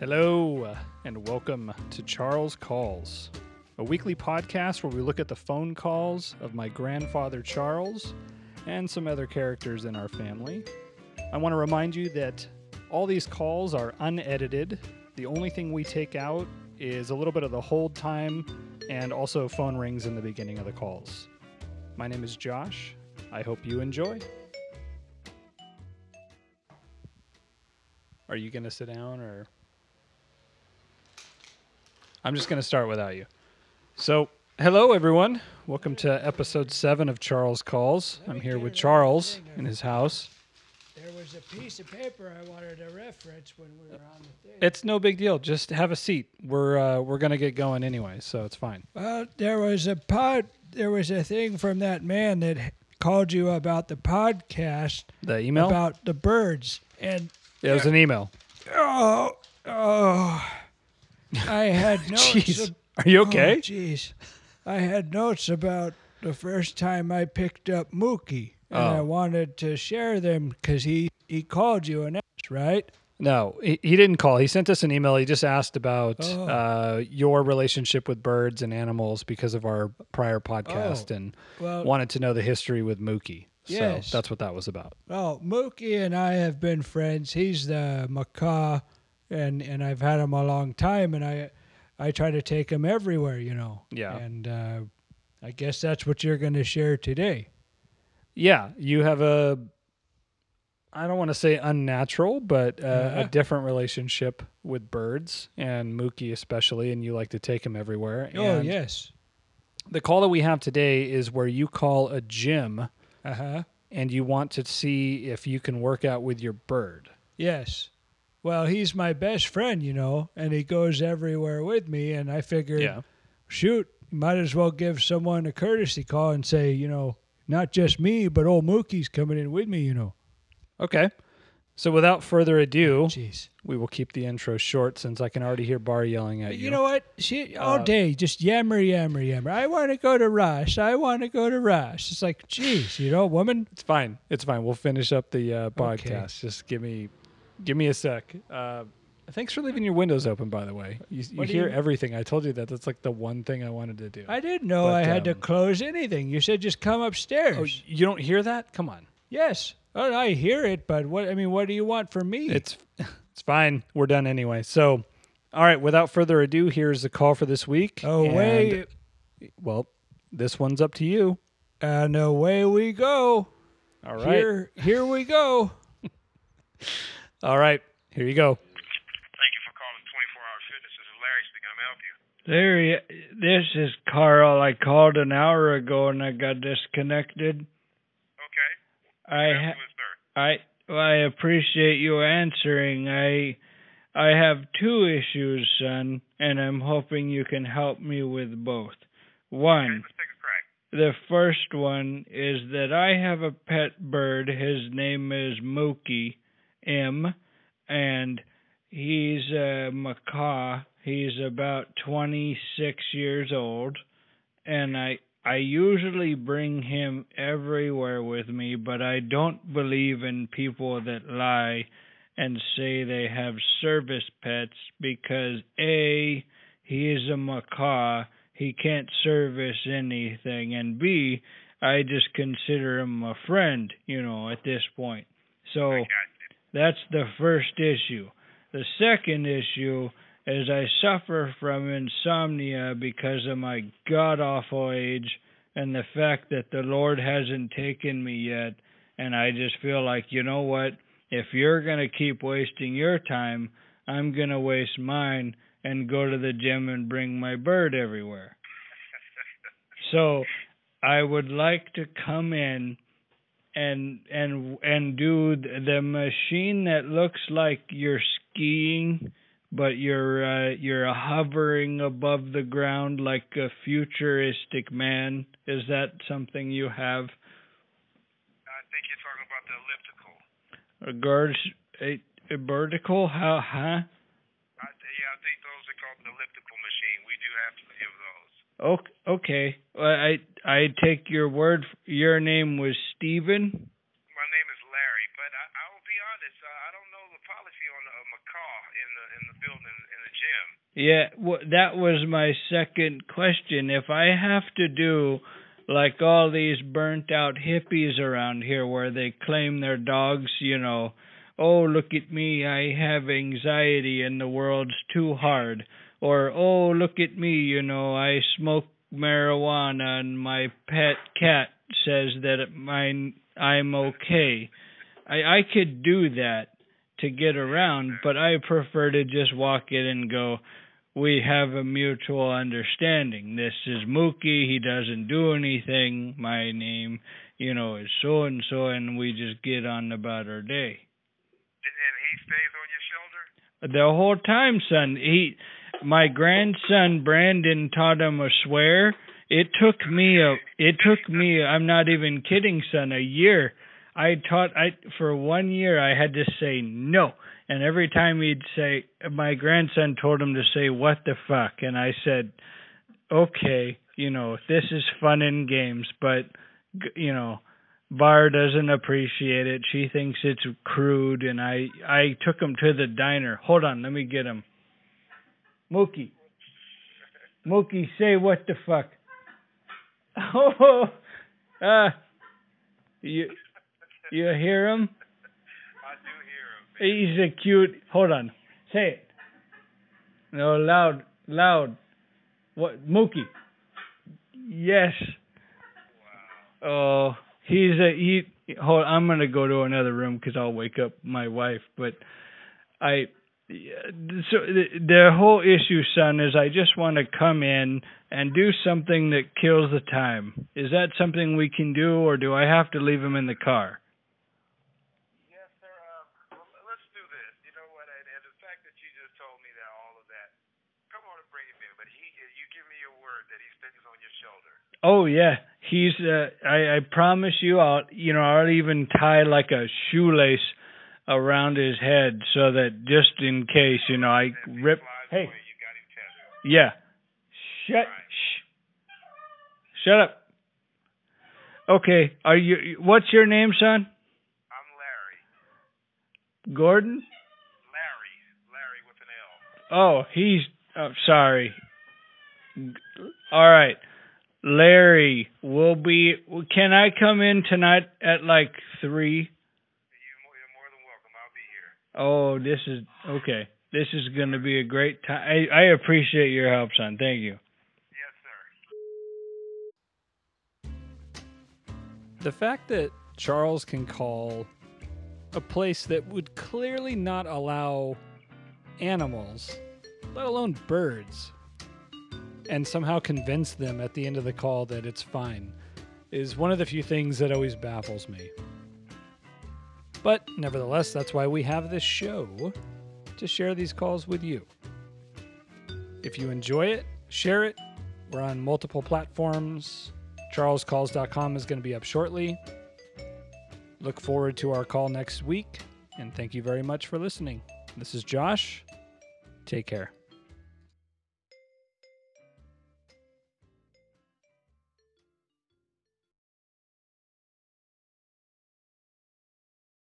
Hello, and welcome to Charles Calls, a weekly podcast where we look at the phone calls of my grandfather Charles and some other characters in our family. I want to remind you that all these calls are unedited. The only thing we take out is a little bit of the hold time and also phone rings in the beginning of the calls. My name is Josh. I hope you enjoy. Are you going to sit down or? I'm just going to start without you. So, hello everyone. Welcome to episode 7 of Charles Calls. I'm here with Charles in his house. There was a piece of paper I wanted to reference when we were on the thing. It's no big deal. Just have a seat. We're uh, we're going to get going anyway, so it's fine. Well, there was a pod. There was a thing from that man that called you about the podcast The email? about the birds, and it was an email. oh, oh, I had notes. Jeez. ab- Are you oh, okay? Jeez, I had notes about the first time I picked up Mookie, and I Oh. wanted to share them because he he called you and asked, right? No, he, he didn't call. He sent us an email. He just asked about Oh. uh, your relationship with birds and animals because of our prior podcast Oh. and Well, wanted to know the history with Mookie. Yes. So that's what that was about. Well, Mookie and I have been friends. He's the macaw, and and I've had them a long time, and I I try to take them everywhere, you know. Yeah. And uh, I guess that's what you're going to share today. Yeah, you have a, I don't want to say unnatural, but uh, Yeah. a different relationship with birds and Mookie especially, and you like to take him everywhere. oh And yes. The call that we have today is where you call a gym Uh huh. and you want to see if you can work out with your bird. Yes. Well, he's my best friend, you know, and he goes everywhere with me, and I figured, shoot, might as well give someone a courtesy call and say, you know, not just me, but old Mookie's coming in with me, you know. Okay. So without further ado, Jeez. we will keep the intro short since I can already hear Bar yelling at you. You know what? She all Uh, day just yammer, yammer, yammer. I want to go to Rush. I want to go to Rush. It's like, geez, you know, woman. It's fine. It's fine. We'll finish up the uh, Okay. podcast. Just give me, give me a sec. Uh, thanks for leaving your windows open, by the way. You, you hear you- everything. I told you that. That's like the one thing I wanted to do. I didn't know But, I had to um, close anything. You said just come upstairs. oh, you don't hear that? Come on. yes. Oh, I hear it, but what? I mean, what do you want from me? It's, it's fine. We're done anyway. So, all right. Without further ado, here's the call for this week. oh, And, away Well, this one's up to you. and away we go. All right. Here, here we go. All right. Here you go. Thank you for calling 24 Hour Fitness. This is Larry speaking. I'm help you. There, this is Carl. I called an hour ago and I got disconnected. Okay. I Yes, sir. I well, I appreciate you answering. I I have two issues, son, and I'm hoping you can help me with both. Okay, One, let's take the first one is that I have a pet bird. His name is Mookie M, and he's a macaw. He's about 26 years old, and I I usually bring him everywhere with me, but I don't believe in people that lie and say they have service pets because A, he is a macaw, he can't service anything, and B, I just consider him a friend, you know, at this point. So. That's the first issue. The second issue is I suffer from insomnia because of my god awful age and the fact that the Lord hasn't taken me yet. And I just feel like, you know what? If you're going to keep wasting your time, I'm going to waste mine and go to the gym and bring my bird everywhere. So I would like to come in and and and do the machine that looks like you're skiing but you're uh, you're hovering above the ground like a futuristic man. Is that something you have? I think you're talking about the elliptical. a guard a, a vertical? How huh I, yeah, I think those are called an elliptical machine. We do have plenty of those. Okay, okay. Well, I I take your word. Your name was Steven. My name is Larry, but I, I will be honest. Uh, I don't know the policy on a macaw in the in the building in the gym. Yeah, w- that was my second question. If I have to do like all these burnt out hippies around here where they claim their dogs, you know, oh, look at me, I have anxiety and the world's too hard. Or, oh, look at me, you know, I smoke marijuana and my pet cat says that mine, I'm okay. I, I could do that to get around, but I prefer to just walk in and go, we have a mutual understanding. This is Mookie. He doesn't do anything. My name, you know, is so and so, and we just get on about our day. And, and he stays on your shoulder. The whole time, son. He, my grandson Brandon taught him a swear. It took me a. It took me. I'm not even kidding, son. A year. I taught. I for one year I had to say no and every time he'd say, my grandson told him to say, what the fuck? And I said, okay, you know, this is fun and games, but, you know, Bar doesn't appreciate it. She thinks it's crude, and I I took him to the diner. Hold on, let me get him. Mookie. Mookie, say what the fuck? Oh, uh, you you hear him? I do hear him. Man. He's a cute. Hold on. Say it. No, loud, loud. What, Mookie? Yes. Oh, he's a he. Hold. I'm gonna go to another room because I'll wake up my wife. But I. So the, the whole issue, son, is I just want to come in and do something that kills the time. Is that something we can do, or do I have to leave him in the car? Yes, sir. Um, well, let's do this. You know what? And, and the fact that you just told me that all of that, come on and bring him in. But he, you give me your word that he stays on your shoulder. Oh yeah, he's. Uh, I I promise you, I'll. You know, I'll even tie like a shoelace around his head so that just in case, you know, I rip. Hey. Yeah. Shut. Shut up. Okay. Are you? What's your name, son? I'm Larry. Gordon. Larry. Larry with an L. Oh, he's. Oh, sorry. All right. Larry will be. Can I come in tonight at like three? You're more than welcome. I'll be here. Oh, this is okay. This is going to be a great time. I, I appreciate your help, son. Thank you. Yes, sir. The fact that Charles can call a place that would clearly not allow animals, let alone birds, and somehow convince them at the end of the call that it's fine is one of the few things that always baffles me. But nevertheless, that's why we have this show to share these calls with you. If you enjoy it, share it. We're on multiple platforms. CharlesCalls.com is going to be up shortly. Look forward to our call next week, and thank you very much for listening. This is Josh. Take care.